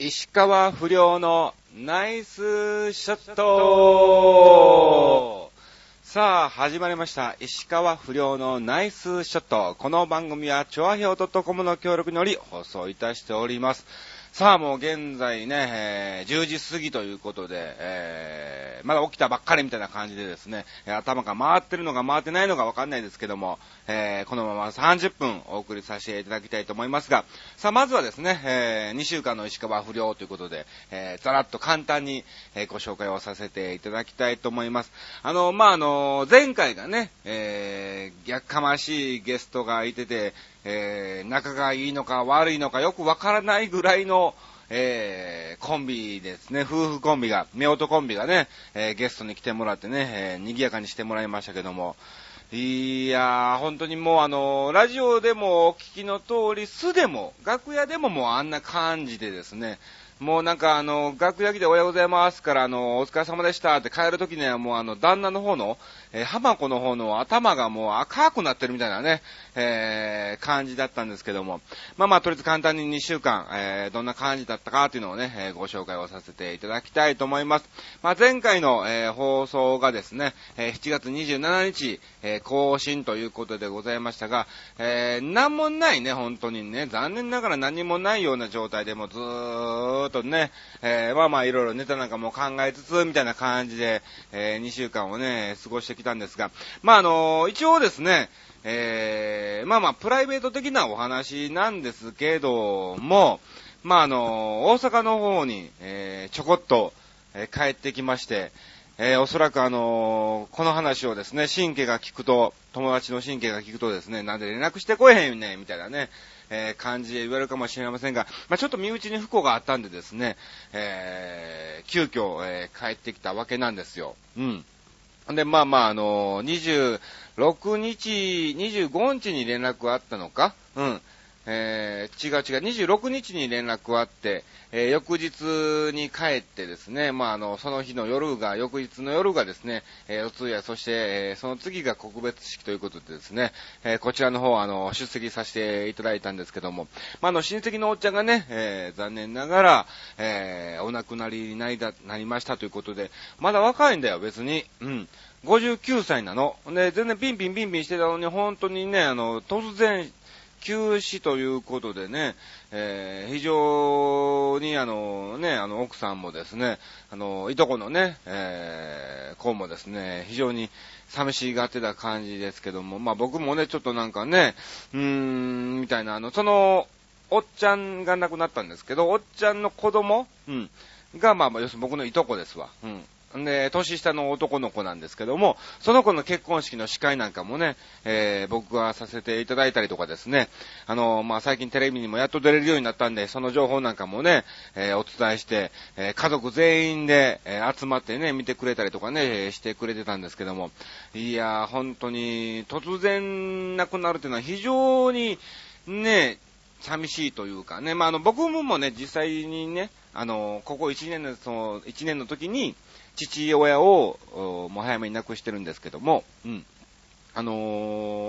石川不良のナイスショットさあ、始まりました。石川不良のナイスショット。この番組は、チョアヘオ .com の協力により放送いたしております。さあ、もう現在ね、えー10時過ぎということで、えーまだ起きたばっかりみたいな感じでですね、頭が回ってるのか回ってないのかわかんないですけども、えーこのまま30分お送りさせていただきたいと思いますが、さあ、まずはですね、え2週間の石川不良ということで、えーざらっと簡単に、ご紹介をさせていただきたいと思います。あの、まあ、あの、前回がね、えー、逆かましいゲストがいてて、えー、仲がいいのか悪いのかよくわからないぐらいの、えー、コンビですね、夫婦コンビが、夫婦コンビがね、えーゲストに来てもらってね、えー、賑やかにしてもらいましたけども、いやー、本当にもうあの、ラジオでもお聞きの通り、素でも、楽屋でももうあんな感じでですね、もうなんかあの、楽屋来ておはようございますから、あの、お疲れ様でしたって帰るときにはもうあの、旦那の方の、えー浜子の方の頭がもう赤くなってるみたいなね、えー感じだったんですけども、まあまあ、とりあえず簡単に2週間、えーどんな感じだったかっていうのをね、えーご紹介をさせていただきたいと思います。まあ、前回の、えー放送がですね、えー7月27日、えー更新ということでございましたが、えー、なんもないね、本当にね、残念ながら何もないような状態でもずーっとね、えーまあまあいろいろネタなんかも考えつつ、みたいな感じで、え2週間をね、過ごしてきたんですが、まああの一応ですね、えー、まあまあプライベート的なお話なんですけども、まああの大阪の方に、えーちょこっと、えー帰ってきまして、えーおそらくあのーこの話をですね、神経が聞くと、友達の神経が聞くとですね、なんで連絡してこえへんねん、みたいなね、えー感じで言われるかもしれませんが、まあ、ちょっと身内に不幸があったんでですね、えー急遽、えー帰ってきたわけなんですよ。うん。で、まあまあ、あのー6日、25日に連絡あったのか？うん。えー違う違う、26日に連絡あって、えー翌日に帰ってですね、まあ、あの、その日の夜が、翌日の夜がですね、えーお通夜、そして、えーその次が告別式ということでですね、えーこちらの方、あの、出席させていただいたんですけども、まあ、あの、親戚のおっちゃんがね、えー残念ながら、えーお亡くなりになりだ、なりましたということで、まだ若いんだよ、別に。うん。59歳なの。で、全然ピンピンピンピンしてたのに、本当にね、あの、突然、休止ということでね、えー非常にあのね、あの奥さんもですね、あの、いとこのね、えー子もですね、非常に寂しがってた感じですけども、まあ僕もね、ちょっとなんかね、うーん、みたいな、あの、その、おっちゃんが亡くなったんですけど、おっちゃんの子供、うん、が、まあまあ、要するに僕のいとこですわ。うん。んで、年下の男の子なんですけども、その子の結婚式の司会なんかもね、えー僕がさせていただいたりとかですね、あのまあ、最近テレビにもやっと出れるようになったんで、その情報なんかもね、えーお伝えして、えー家族全員で、えー集まってね、見てくれたりとかね、えしてくれてたんですけども、いやー、本当に、突然亡くなるっていうのは非常に、ね、寂しいというかね、まあ、あの、僕もね、実際にね、あの、ここ1年の、その、1年の時に、父親を、もう早めに亡くしてるんですけども、うん。あの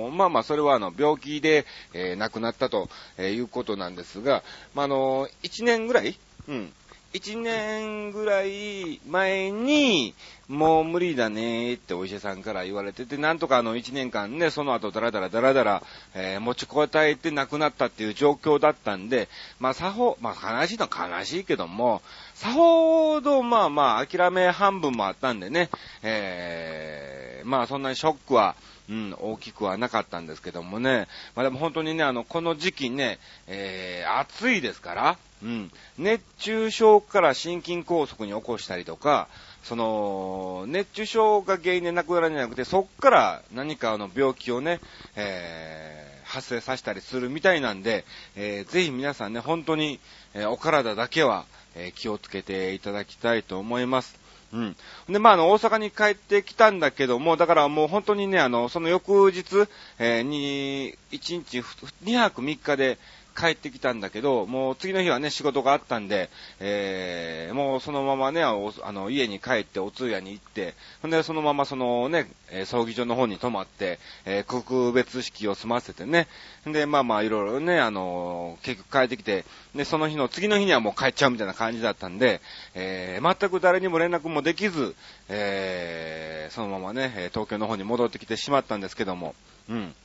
ーまあまあ、それはあの、病気で、えー亡くなったと、えいうことなんですが、まあ、あのー、1年ぐらいうん。1年ぐらい前に、もう無理だねってお医者さんから言われてて、なんとかあの1年間ね、その後ダラダラダラダラ、えー持ちこたえて亡くなったっていう状況だったんで、まあさほ、まあ悲しいのは悲しいけども、さほどまあまあ諦め半分もあったんでね、えーまあそんなにショックは、うん、大きくはなかったんですけどもね。まあでも本当にね、あの、この時期ね、えー、暑いですから、うん、熱中症から心筋梗塞に起こしたりとか、その、熱中症が原因で亡くなるんじゃなくて、そっから何かの病気をね、えー、発生させたりするみたいなんで、えー、ぜひ皆さんね、本当に、えーお体だけは、えー気をつけていただきたいと思います。うん。で、まあ、あの、大阪に帰ってきたんだけども、だからもう本当にね、あの、その翌日、えーに、1日、2泊3日で帰ってきたんだけど、もう次の日はね、仕事があったんで、えー、もうそのままね、あの、家に帰ってお通夜に行って、ほんで、そのままそのね、葬儀場の方に泊まって、えー、告別式を済ませてね、で、まあまあ、いろいろね、あの、結局帰ってきて、で、その日の次の日にはもう帰っちゃうみたいな感じだったんで、えー、全く誰にも連絡もできず、えー、そのままね、東京の方に戻ってきてしまったんですけども、うん。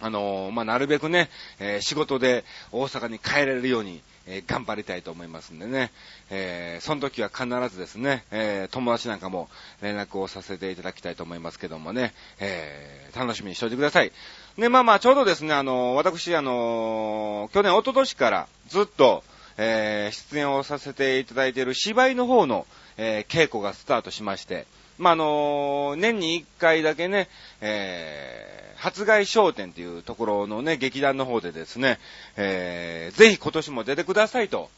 あのー、まあ、なるべくね、えー、仕事で大阪に帰れるように、えー、頑張りたいと思いますんでね、えその時は必ずですね、え友達なんかも連絡をさせていただきたいと思いますけどもね、え楽しみにしておいてください。で、まあまあ、ちょうどですね、あの私、あの去年、一昨年からずっと、え出演をさせていただいている芝居の方の、え稽古がスタートしまして、まあ、あの年に一回だけね、え発外商店というところのね、劇団の方でですね、えー、ぜひ今年も出てくださいと、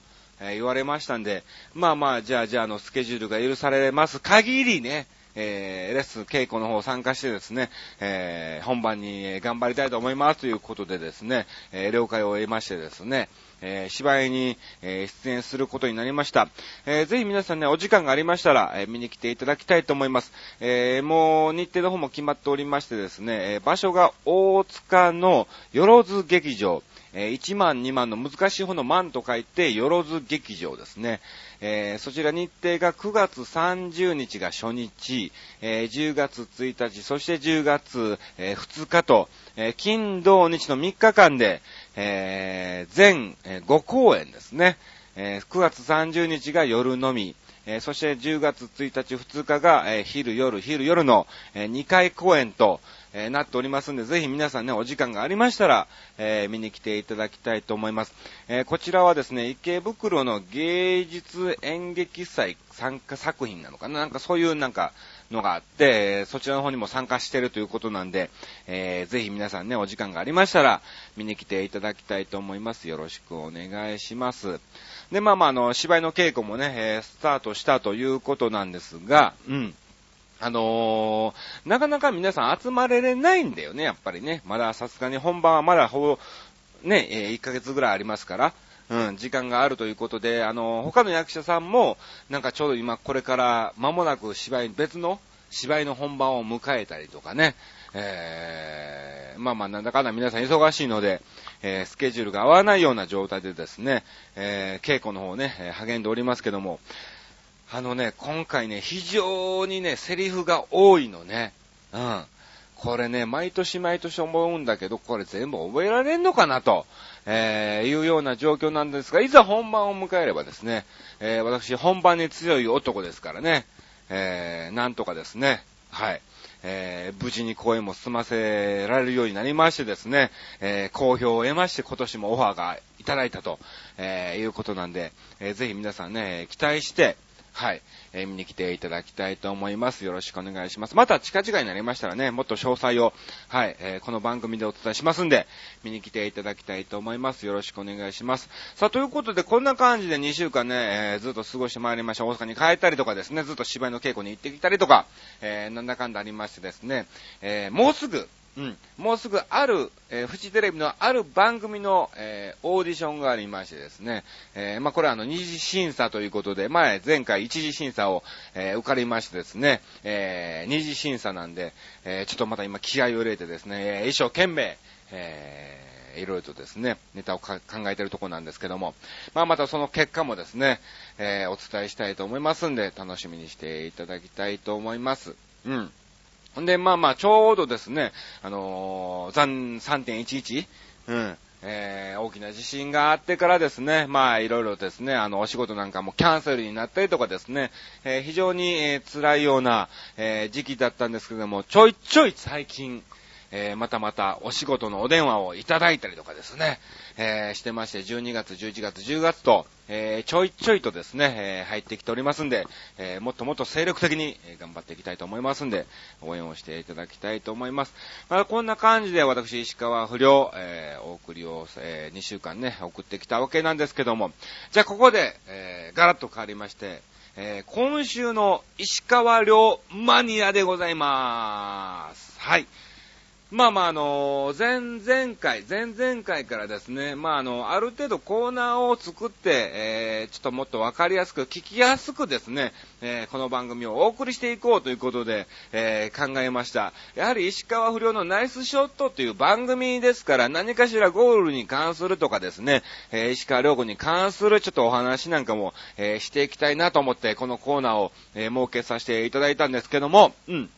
え、言われましたんで、まあまあ、じゃあ、じゃあ、あの、スケジュールが許されます。限りね、えー、レッスン稽古の方参加してですね、えー、本番に頑張りたいと思いますということでですね、えー、了解を得ましてですね、えー、芝居に、え、出演することになりました。えー、ぜひ皆さんね、お時間がありましたら、え、見に来ていただきたいと思います。えー、もう日程の方も決まっておりましてですね、え、場所が大塚のよろず劇場、え、1万2万の難しい方の万と書いて、よろず劇場ですね。えー、そちら日程が9月30日が初日、えー、10月1日、そして10月、えー、2日と、え金土日の3日間で、え全、5公演ですね。え9月30日が夜のみ、えそして10月1日、2日が、え昼夜、昼夜の、え2回公演と、え、なっておりますんで、ぜひ皆さんね、お時間がありましたら、え、見に来ていただきたいと思います。え、こちらはですね、池袋の芸術演劇祭参加作品なのかななんかそういうなんか、のがあって、そちらの方にも参加してるということなんで、えー、ぜひ皆さんね、お時間がありましたら、見に来ていただきたいと思います。よろしくお願いします。で、まあまあ、あの、芝居の稽古もね、えー、スタートしたということなんですが、うん。あのー、なかなか皆さん集まれれないんだよね、やっぱりね。まださすがに本番はまだほぼ、ね、え、1ヶ月ぐらいありますから、うん、時間があるということで、あの、他の役者さんも、なんかちょうど今これから間もなく芝居、別の芝居の本番を迎えたりとかね、えー、まあまあなんだかんだ皆さん忙しいので、えー、スケジュールが合わないような状態でですね、えー、稽古の方ね、励んでおりますけども、あのね、今回ね、非常にね、セリフが多いのね。うん。これね、毎年毎年思うんだけど、これ全部覚えられんのかなと、えー、いうような状況なんですが、いざ本番を迎えればですね、えー、私本番に強い男ですからね、えー、なんとかですね、はい。えー、無事に公演も済ませられるようになりましてですね、えー、好評を得まして今年もオファーがいただいたと、えー、いうことなんで、えー、ぜひ皆さんね、期待して、はい、えー、見に来ていただきたいと思います。よろしくお願いします。また近々になりましたらね、もっと詳細を、はい、えー、この番組でお伝えしますんで、見に来ていただきたいと思います。よろしくお願いします。さあ、ということで、こんな感じで2週間ね、えー、ずっと過ごしてまいりました。大阪に帰ったりとかですね、ずっと芝居の稽古に行ってきたりとか、えー、なんだかんだありましてですね、えー、もうすぐ、うん。もうすぐある、えー、フジテレビのある番組の、えー、オーディションがありましてですね、えー、まあ、これはあの、二次審査ということで、前、前回一次審査を、え、受かりましてですね、えー、二次審査なんで、え、ちょっとまた今気合を入れてですね、え、一生懸命、えー、いろいろとですね、ネタを考えているところなんですけども、まあ、またその結果もですね、え、お伝えしたいと思いますんで、楽しみにしていただきたいと思います。うん。んで、まあまあ、ちょうどですね、あのー、残3.11、うん、えー、大きな地震があってからですね、まあ、いろいろですね、あの、お仕事なんかもキャンセルになったりとかですね、えー、非常に、えー、辛いような、え、時期だったんですけども、ちょいちょい最近、えー、またまたお仕事のお電話をいただいたりとかですね、えー、してまして、12月、11月、10月と、えー、ちょいちょいとですね、え入ってきておりますんで、えもっともっと精力的に頑張っていきたいと思いますんで、応援をしていただきたいと思います。まあ、こんな感じで私、石川不良、えお送りを、え2週間ね、送ってきたわけなんですけども、じゃあここで、えガラッと変わりまして、え今週の石川遼マニアでございまーす。はい。まあまあ、あの、前々回、前々回からですね、まああの、ある程度コーナーを作って、えー、ちょっともっとわかりやすく、聞きやすくですね、えー、この番組をお送りしていこうということで、えー、考えました。やはり石川不良のナイスショットという番組ですから、何かしらゴールに関するとかですね、えー、石川良子に関するちょっとお話なんかも、えー、していきたいなと思って、このコーナーを、えー、設けさせていただいたんですけども、うん。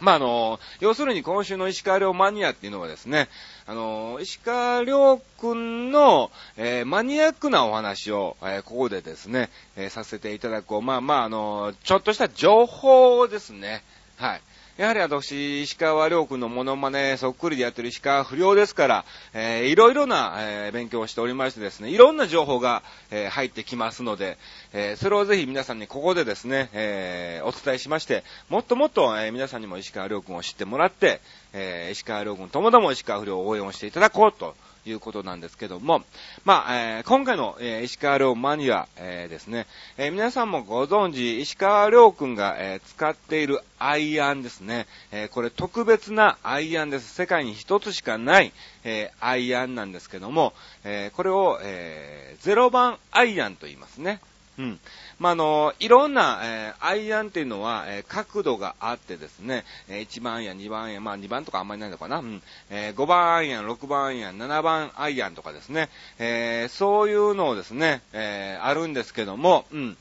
まあ、あの、要するに今週の石川遼マニアっていうのはですね、あの、石川遼くんの、えー、マニアックなお話を、えー、ここでですね、えー、させていただこう。まあまあ、あの、ちょっとした情報をですね。はい。やはり私、石川良君のモノマネそっくりでやってる石川不良ですから、えー、いろいろな、えー、勉強をしておりましてですね、いろんな情報が、えー、入ってきますので、えー、それをぜひ皆さんにここでですね、えー、お伝えしまして、もっともっと、えー、皆さんにも石川良君を知ってもらって、えー、石川良君ともども石川不良を応援をしていただこうということなんですけども、まあ、えー、今回の、えー、石川遼マニア、えー、ですね、え皆さんもご存知、石川遼くんが、え使っているアイアンですね、えこれ特別なアイアンです。世界に一つしかない、えアイアンなんですけども、えこれを、え0番アイアンと言いますね。うん。まあ、の、いろんな、えー、アイアンっていうのは、えー、角度があってですね、えー、1番アイアン、2番アイアン、まあ、2番とかあんまりないのかな、うん。えー、5番アイアン、6番アイアン、7番アイアンとかですね、え、そういうのをですね、え、あるんですけども、うん。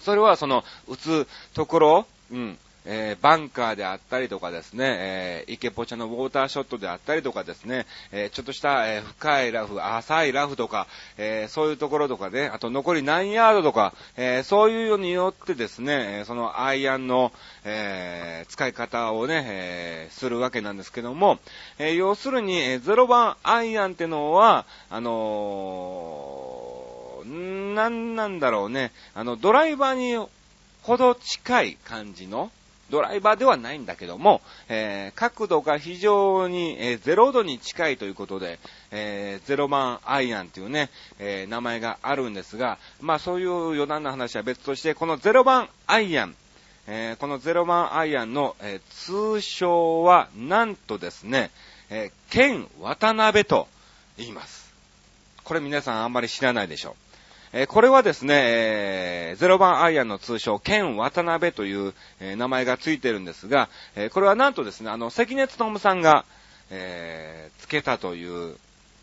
それはその、打つところ、うん。えー、バンカーであったりとかですね、えー、池ポチャのウォーターショットであったりとかですね、えー、ちょっとした、え深いラフ、浅いラフとか、えそういうところとかね、あと残り何ヤードとか、えそういうのによってですね、そのアイアンの、え使い方をね、えするわけなんですけども、え要するに、え0番アイアンってのは、あのなんなんだろうね、あの、ドライバーにほど近い感じの、ドライバーではないんだけども、えー、角度が非常に、えー、0度に近いということで、えー、0番アイアンというね、えー、名前があるんですが、まあそういう余談な話は別として、この0番アイアン、えー、この0番アイアンの、えー、通称は、なんとですね、えー、ケン渡辺と言います。これ皆さんあんまり知らないでしょう。えこれはですね、え、0番アイアンの通称、ケン渡辺という、え、名前がついてるんですが、え、これはなんとですね、あの、関根勤さんが、えー、つけたという、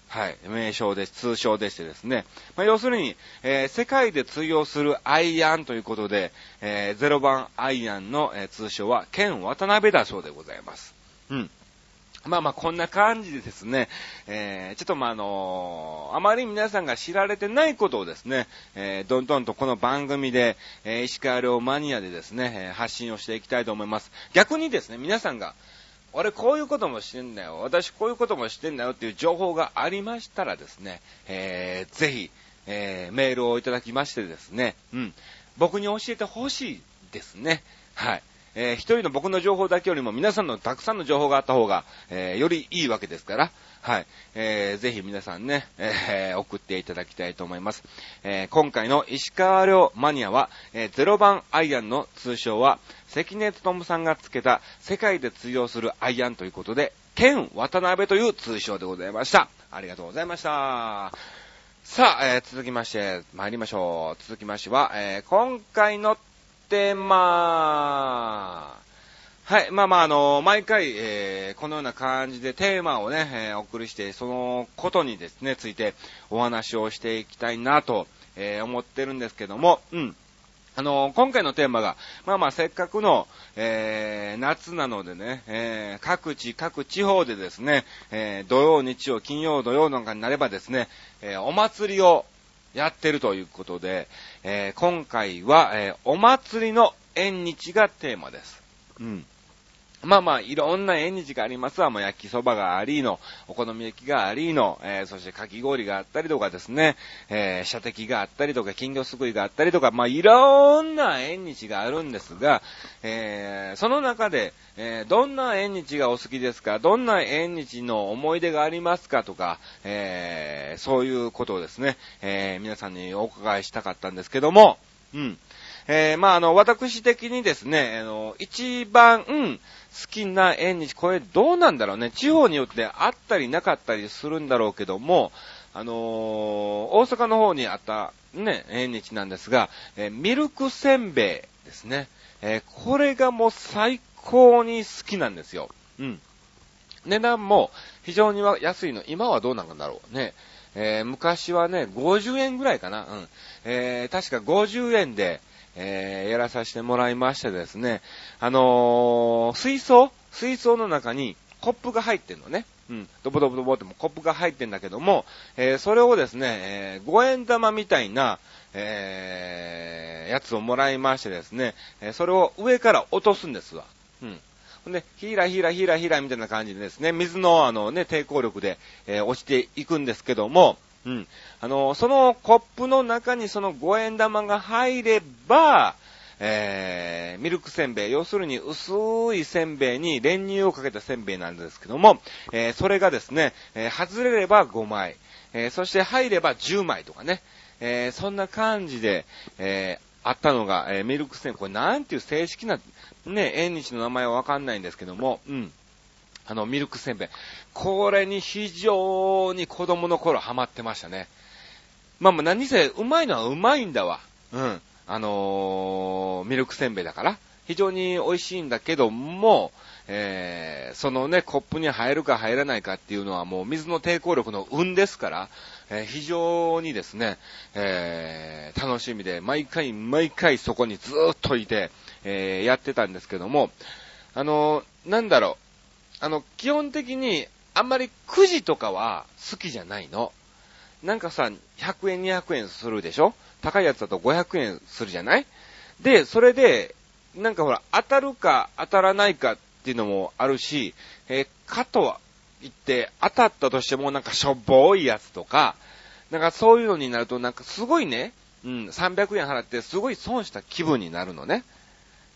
はい、名称で、通称でしてですね。まあ、要するに、えー、世界で通用するアイアンということで、えー、0番アイアンの、えー、通称は、ケン渡辺だそうでございます。うん。まあまあこんな感じでですね、えー、ちょっとまああのー、あまり皆さんが知られてないことをですね、えー、どんどんとこの番組で、えー、石川遼マニアでですね、え発信をしていきたいと思います。逆にですね、皆さんが、俺こういうこともしてんだよ、私こういうこともしてんだよっていう情報がありましたらですね、えー、ぜひ、えー、メールをいただきましてですね、うん、僕に教えてほしいですね。はい。えー、一人の僕の情報だけよりも皆さんのたくさんの情報があった方が、えー、よりいいわけですから、はい。えー、ぜひ皆さんね、えー、送っていただきたいと思います。えー、今回の石川遼マニアは、えー、0番アイアンの通称は、関根勤さんがつけた世界で通用するアイアンということで、ケン渡辺という通称でございました。ありがとうございました。さあ、えー、続きまして、参りましょう。続きましては、えー、今回のテーマ、はい。まあまあ、あの、毎回、えー、このような感じでテーマをね、えー、お送りして、そのことにですね、ついてお話をしていきたいなと、えー、思ってるんですけども、うん。あの、今回のテーマが、まあまあ、せっかくの、えー、夏なのでね、えー、各地、各地方でですね、えー、土曜、日曜、金曜、土曜なんかになればですね、えー、お祭りをやってるということで、えー、今回は、えー、お祭りの縁日がテーマです。うん。まあまあ、いろんな縁日がありますわ。もう焼きそばがありの、お好み焼きがありの、えー、そしてかき氷があったりとかですね、えー、射的があったりとか、金魚すくいがあったりとか、まあいろんな縁日があるんですが、えー、その中で、えー、どんな縁日がお好きですか？どんな縁日の思い出がありますか？とか、えー、そういうことをですね、えー、皆さんにお伺いしたかったんですけども、うん。えー、まあ、あの、私的にですね、あの、一番、うん好きな縁日、これどうなんだろうね。地方によってあったりなかったりするんだろうけども、あのー、大阪の方にあった、ね、縁日なんですが、えー、ミルクせんべいですね。えー、これがもう最高に好きなんですよ。うん。値段も非常に安いの。今はどうなんだろうね。え、昔はね、50円ぐらいかな。うん。え、確か50円で、えー、やらさせてもらいましてですね、あのー、水槽？水槽の中にコップが入ってんのね。うん。ドボドボドボってもコップが入ってんだけども、えー、それをですね、えー、5円玉みたいな、えー、やつをもらいましてですね、えそれを上から落とすんですわ。うん。ほんで、ヒーラヒーラヒーラヒーラみたいな感じでですね、水のあのね、抵抗力で、え、落ちていくんですけども、うん。あの、そのコップの中にその5円玉が入れば、えー、ミルクせんべい、要するに薄いせんべいに練乳をかけたせんべいなんですけども、えー、それがですね、えー、外れれば5枚、えー、そして入れば10枚とかね、えー、そんな感じで、えー、あったのが、えー、ミルクせんべい、これなんていう正式なね、縁日の名前はわかんないんですけども、うん。あの、ミルクせんべい。これに非常に子供の頃ハマってましたね。まあまあ何せ、うまいのはうまいんだわ。うん。あのー、ミルクせんべいだから。非常に美味しいんだけども、えー、そのね、コップに入るか入らないかっていうのはもう水の抵抗力の運ですから、えー、非常にですね、えー、楽しみで、毎回毎回そこにずーっといて、えー、やってたんですけども、あの、なんだろう、あの、基本的に、あんまりくじとかは好きじゃないの。なんかさ、100円200円するでしょ？高いやつだと500円するじゃない？で、それで、なんかほら、当たるか当たらないかっていうのもあるし、えー、かとは言って当たったとしてもなんかしょぼいやつとか、なんかそういうのになるとなんかすごいね、うん、300円払ってすごい損した気分になるのね。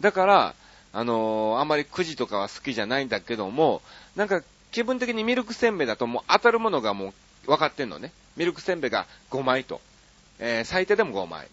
だから、あのー、あんまりくじとかは好きじゃないんだけども、なんか気分的にミルクせんべいだともう当たるものがもう分かってんのね。ミルクせんべいが5枚と。えー、最低でも5枚。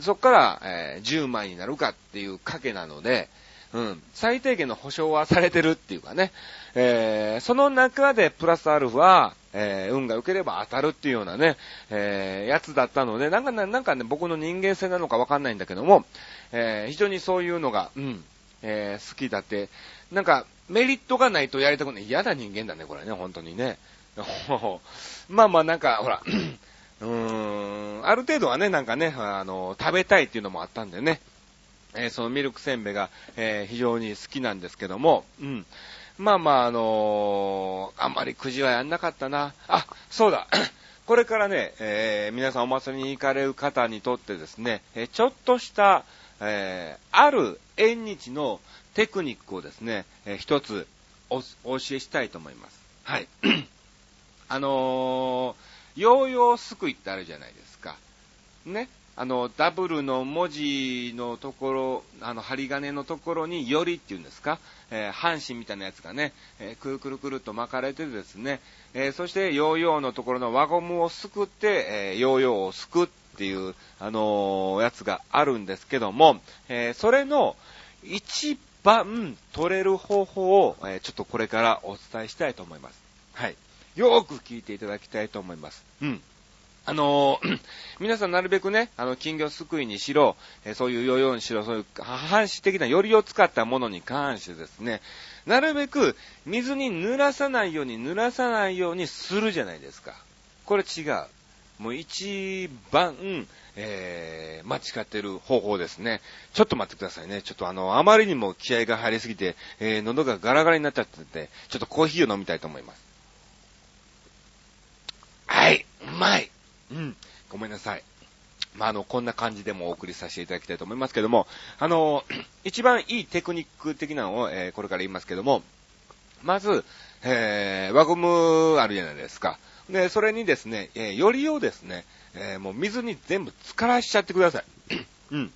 そっから、えー、10枚になるかっていう賭けなので、うん、最低限の保証はされてるっていうかね、えー、その中でプラスアルファ、えー、運が良ければ当たるっていうようなね、えー、やつだったので、なんか、なんかね、僕の人間性なのかわかんないんだけども、えー、非常にそういうのが、うん、えー、好きだって、なんか、メリットがないとやりたくない。嫌な人間だね、これね、本当にね。まあまあなんか、ほら、うーん、ある程度はね、なんかね、あの、食べたいっていうのもあったんでね、えー、そのミルクせんべいが、えー、非常に好きなんですけども、うん。まあまあ、あのー、あんまりくじはやんなかったな。あ、そうだ。これからね、え、皆さんお祭りに行かれる方にとってですね、えちょっとした、えある縁日のテクニックをですね、え一つおお教えしたいと思います。はい。あのヨーヨーすくいってあるじゃないですか。ね。あの、ダブルの文字のところ、あの、針金のところに、よりっていうんですか、えー、半紙みたいなやつがね、えー、くるくるくるっと巻かれてですね、えー、そして、ヨーヨーのところの輪ゴムをすくって、えヨーヨーをすくっっていう、あのやつがあるんですけども、えそれの、一番取れる方法を、えちょっとこれからお伝えしたいと思います。はい。よーく聞いていただきたいと思います。うん。あのー、皆さんなるべくね、あの、金魚すくいにしろ、えそういうヨーヨーにしろ、そういう反射的なよりを使ったものに関してですね、なるべく水に濡らさないように濡らさないようにするじゃないですか。これ違う。もう一番、えー、間違ってる方法ですね。ちょっと待ってくださいね。ちょっとあの、あまりにも気合が入りすぎて、えー、喉がガラガラになっちゃってて、ちょっとコーヒーを飲みたいと思います。はい、うまい。うん。ごめんなさい。まあ、あの、こんな感じでもお送りさせていただきたいと思いますけども、あの、一番いいテクニック的なのを、えー、これから言いますけども、まず、えー、輪ゴムあるじゃないですか。で、それにですね、えー、よりをですね、えー、もう水に全部浸からしちゃってください。うん。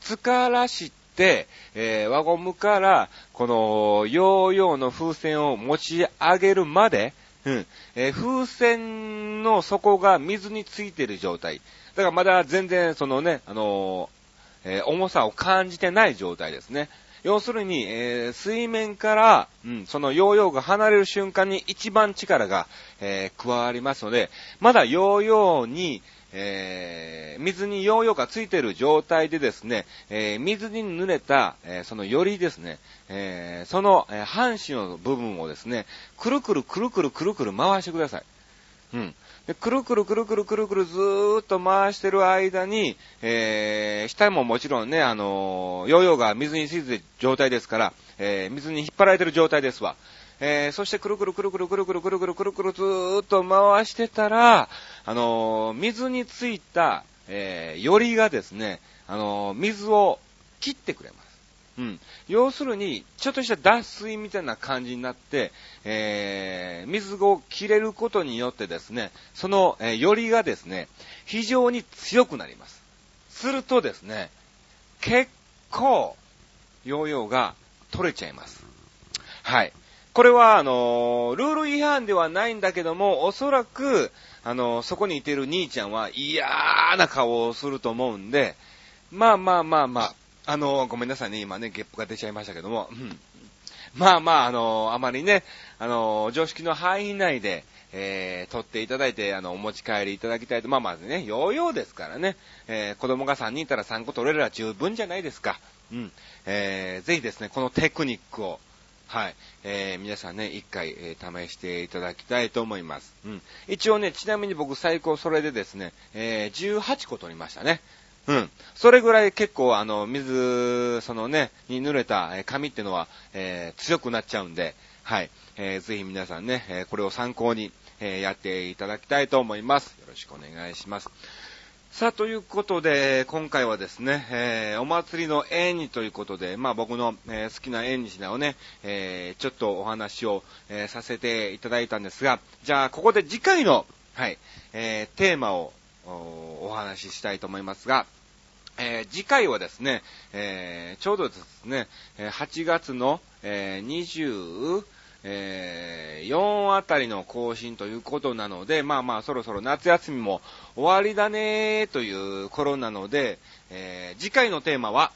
浸からして、えー、輪ゴムから、この、ヨーヨーの風船を持ち上げるまで、うん。えー、風船の底が水についてる状態。だからまだ全然、そのね、あのえー、重さを感じてない状態ですね。要するに、えー、水面から、うん、そのヨーヨーが離れる瞬間に一番力が、えー、加わりますので、まだヨーヨーに、えー、水にヨーヨーがついている状態でですね、えー、水に濡れた、えー、そのよりですね、えその、え半紙の部分をですね、くるくるくるくるくるくる回してください。うん。くるくるくるくるくるくるずーっと回してる間に、えー、下ももちろんね、あのー、ヨーヨーが水についてる状態ですから、えー、水に引っ張られてる状態ですわ。えー、そしてくるくるくるくるくるくるくるくるくるくるずーっと回してたら、あのー、水についた、えー、よりがですね、あのー、水を切ってくれます。うん。要するに、ちょっとした脱水みたいな感じになって、えー、水を切れることによってですね、その、えー、よりがですね、非常に強くなります。するとですね、結構、ヨーヨーが取れちゃいます。はい。これは、あのー、ルール違反ではないんだけども、おそらく、あのー、そこにいてる兄ちゃんは嫌な顔をすると思うんで、まあまあまあまあ、あの、ごめんなさいね、今ね、ゲップが出ちゃいましたけども、うん。まあまあ、あのあまりね、あの常識の範囲内で、えー、取っていただいて、あの、お持ち帰りいただきたいと。まあまずね、ヨーヨーですからね、えー、子供が3人いたら3個取れれば十分じゃないですか。うん。えー、ぜひですね、このテクニックを、はい。えー、皆さんね、一回、えー、試していただきたいと思います。うん。一応ね、ちなみに僕最高それでですね、えー、18個取りましたね。うん。それぐらい結構、あの、水、そのね、に濡れた紙ってのは、えー、強くなっちゃうんで、はい。えー、ぜひ皆さんね、えー、これを参考に、えー、やっていただきたいと思います。よろしくお願いします。さあ、ということで、今回はですね、えー、お祭りの縁日ということで、まあ僕の、えー、好きな縁日をね、えー、ちょっとお話を、えさせていただいたんですが、じゃあ、ここで次回の、はい、えテーマをお話ししたいと思いますが、え次回はですね、えちょうどですね、8月の、え20、えー、4あたりの更新ということなので、まあまあそろそろ夏休みも終わりだねという頃なので、えー、次回のテーマは、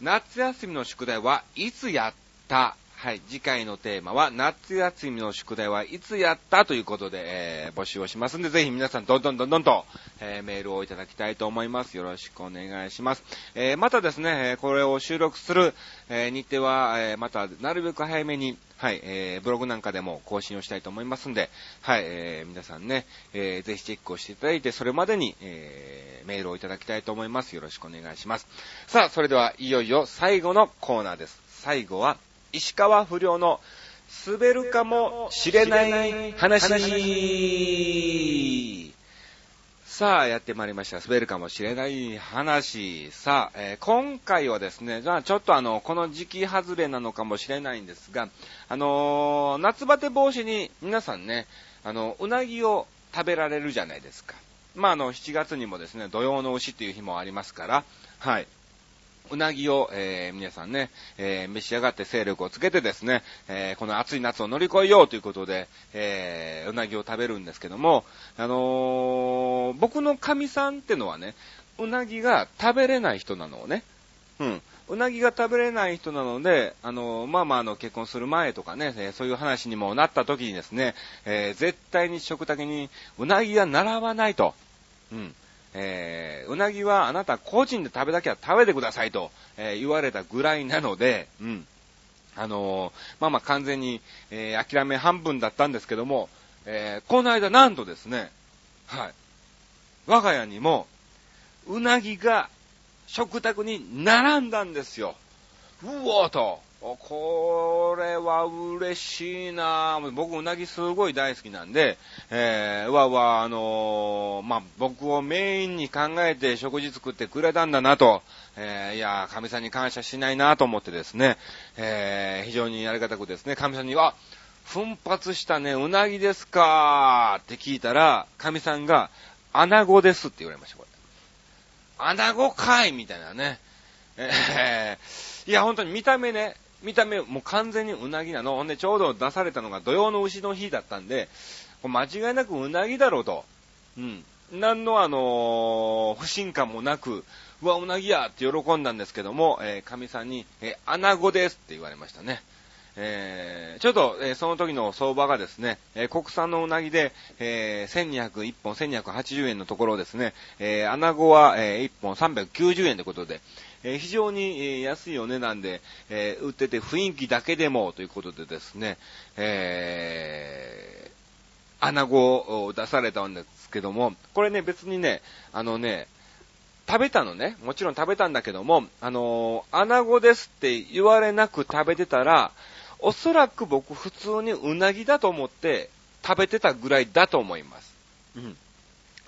夏休みの宿題はいつやったはい、次回のテーマは、夏休みの宿題はいつやったということで、えー、募集をしますんで、ぜひ皆さん、どんどんどんどんと、えー、メールをいただきたいと思います。よろしくお願いします。えー、またですね、これを収録する、え日程は、えまた、なるべく早めに、はい、えー、ブログなんかでも更新をしたいと思いますんで、はい、えー、皆さんね、えー、ぜひチェックをしていただいて、それまでに、えー、メールをいただきたいと思います。よろしくお願いします。さあ、それでは、いよいよ最後のコーナーです。最後は、石川不良の滑るかもしれない話。さあ、やってまいりました。滑るかもしれない話。さあ、えー、今回はですね、じゃあちょっとあの、この時期外れなのかもしれないんですが、あのー、夏バテ防止に皆さんね、あの、うなぎを食べられるじゃないですか。まあ、あの、7月にもですね、土曜の牛っていう日もありますから、はい。うなぎを、えー、皆さんね、えー、召し上がって勢力をつけてですね、えー、この暑い夏を乗り越えようということで、えうなぎを食べるんですけども、あの僕の神さんってのはね、うなぎが食べれない人なのをね、うん。うなぎが食べれない人なので、あの、まあまあ、あの、結婚する前とかね、えそういう話にもなった時にですね、えー、絶対に食卓にうなぎが並ばないと。うん。えー、うなぎはあなた個人で食べなきゃ食べてくださいと、えー、言われたぐらいなので、うん。あのー、まあまあ完全に、えー、諦め半分だったんですけども、えー、この間なんとですね、はい。我が家にも、うなぎが食卓に並んだんですよ。うおーと。これは嬉しいなぁ僕、うなぎすごい大好きなんで、えー、わわ、あのー、まあ、僕をメインに考えて食事作ってくれたんだなと、えー、いや、神さんに感謝しないなと思ってですね、えー、非常にありがたくですね、神さんには、奮発したね、うなぎですかーって聞いたら、神さんが、穴子ですって言われました、これ。穴子かいみたいなね。えー、いや、本当に見た目ね、見た目、もう完全にうなぎなの。ほんで、ちょうど出されたのが土曜の牛の日だったんで、間違いなくうなぎだろうと。うん。何のあの不信感もなく、うわ、うなぎやって喜んだんですけども、えー、神さんに、えー、穴子ですって言われましたね。えー、ちょっと、えー、その時の相場がですね、えー、国産のうなぎで、えー、1201本1280円のところですね、えー、穴子は、えー、1本390円ということで、えー、非常に、安いお値段で、えー、売ってて雰囲気だけでもということでですね、えー、穴子を出されたんですけども、これね、別にね、あのね、食べたのね。もちろん食べたんだけども、あのー、穴子ですって言われなく食べてたら、おそらく僕普通にうなぎだと思って食べてたぐらいだと思います。うん。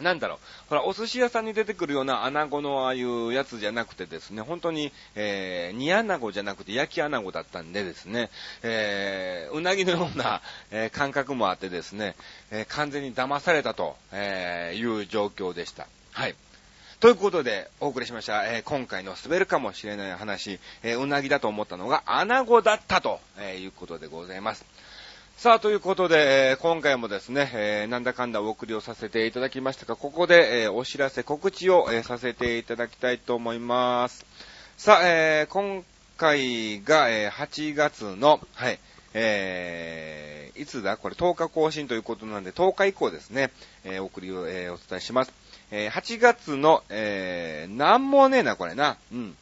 なんだろう。ほら、お寿司屋さんに出てくるような穴子のああいうやつじゃなくてですね、本当に、えー、煮穴子じゃなくて焼き穴子だったんでですね、えー、うなぎのような、えー、感覚もあってですね、えー、完全に騙されたと、えー、いう状況でした。はい。ということで、お送りしました、えー、今回の滑るかもしれない話、えー、うなぎだと思ったのが、穴子だったと、え、いうことでございます。さあ、ということで、えー、今回もですね、えー、なんだかんだお送りをさせていただきましたが、ここで、えー、お知らせ、告知を、えさせていただきたいと思います。さあ、え今回が、え8月の、はい、えーいつだ？これ10日更新ということなんで、10日以降ですね、えお送りを、えお伝えします。え、8月の、えー、なんもねえな、これな。うん。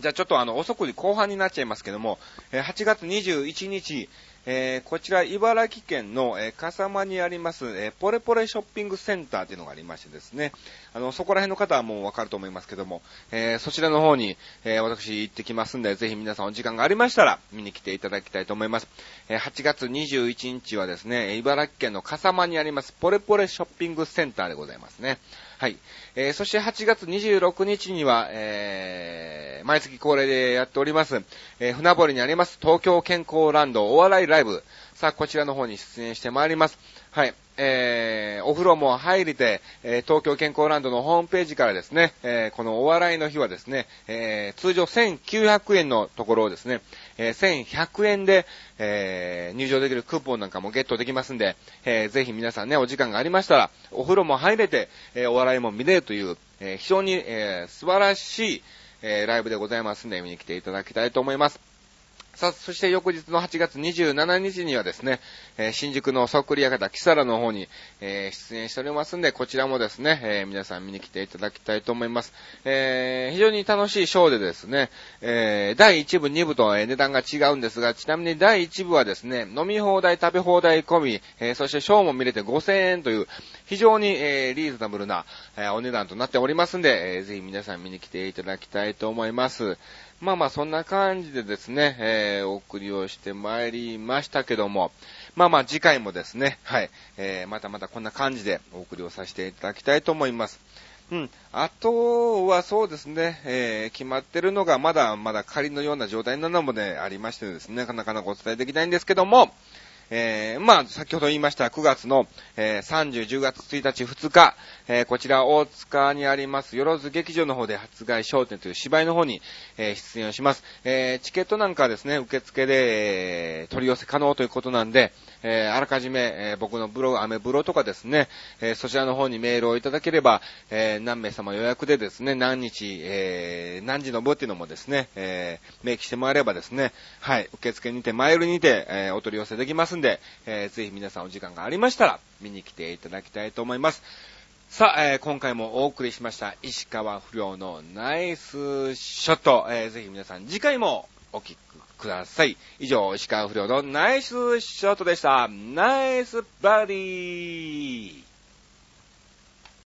じゃあちょっとあの、遅くに後半になっちゃいますけども、え、8月21日、えー、こちら茨城県の、えー、笠間にあります、えー、ポレポレショッピングセンターというのがありましてですね、あの、そこら辺の方はもうわかると思いますけども、えそちらの方に、え私行ってきますんで、ぜひ皆さんお時間がありましたら見に来ていただきたいと思います。え8月21日はですね、茨城県の笠間にありますポレポレショッピングセンターでございますね。はい。えー、そして8月26日には、えー、毎月恒例でやっております、えー、船堀にあります東京健康ランドお笑いライブ。さあ、こちらの方に出演してまいります。はい。えー、お風呂も入りて、えー、東京健康ランドのホームページからですね、えー、このお笑いの日はですね、えー、通常1900円のところをですね、えー、1100円で、えー、入場できるクーポンなんかもゲットできますんで、えー、ぜひ皆さんね、お時間がありましたら、お風呂も入れて、え、お笑いも見れるという、え、非常に、え、素晴らしい、え、ライブでございますんで、見に来ていただきたいと思います。さあ、そして翌日の8月27日にはですね、えー、新宿のそっくり館キサラの方に、えー、出演しておりますんで、こちらもですね、えー、皆さん見に来ていただきたいと思います。え非常に楽しいショーでですね、え第1部、2部と値段が違うんですが、ちなみに第1部はですね、飲み放題、食べ放題込み、えそしてショーも見れて5000円という、非常に、えリーズナブルな、えお値段となっておりますんで、えぜひ皆さん見に来ていただきたいと思います。まあまあそんな感じでですね、えー、お送りをしてまいりましたけども、まあまあ次回もですね、はい、えー、またまたこんな感じでお送りをさせていただきたいと思います。うん。あとはそうですね、えー、決まってるのがまだまだ仮のような状態なのもね、ありましてですね、なかなかお伝えできないんですけども、えー、まあ、先ほど言いました9月の、えー、30、10月1日、2日、えー、こちら大塚にあります、よろず劇場の方で発売商店という芝居の方に、えー、出演をします。えー、チケットなんかはですね、受付で、えー、取り寄せ可能ということなんで、えー、あらかじめ、えー、僕のブログ、アメブロとかですね、えー、そちらの方にメールをいただければ、え、何名様予約でですね、何日、え、何時の部っていうのもですね、え、明記してもらえればですね、はい、受付にて、マイルにて、え、お取り寄せできますんで、えー、ぜひ皆さんお時間がありましたら、見に来ていただきたいと思います。さあ、えー、今回もお送りしました石川不良のナイスショット、えー、ぜひ皆さん次回もお聞きください。以上、石川不良のナイスショットでした。ナイスバディー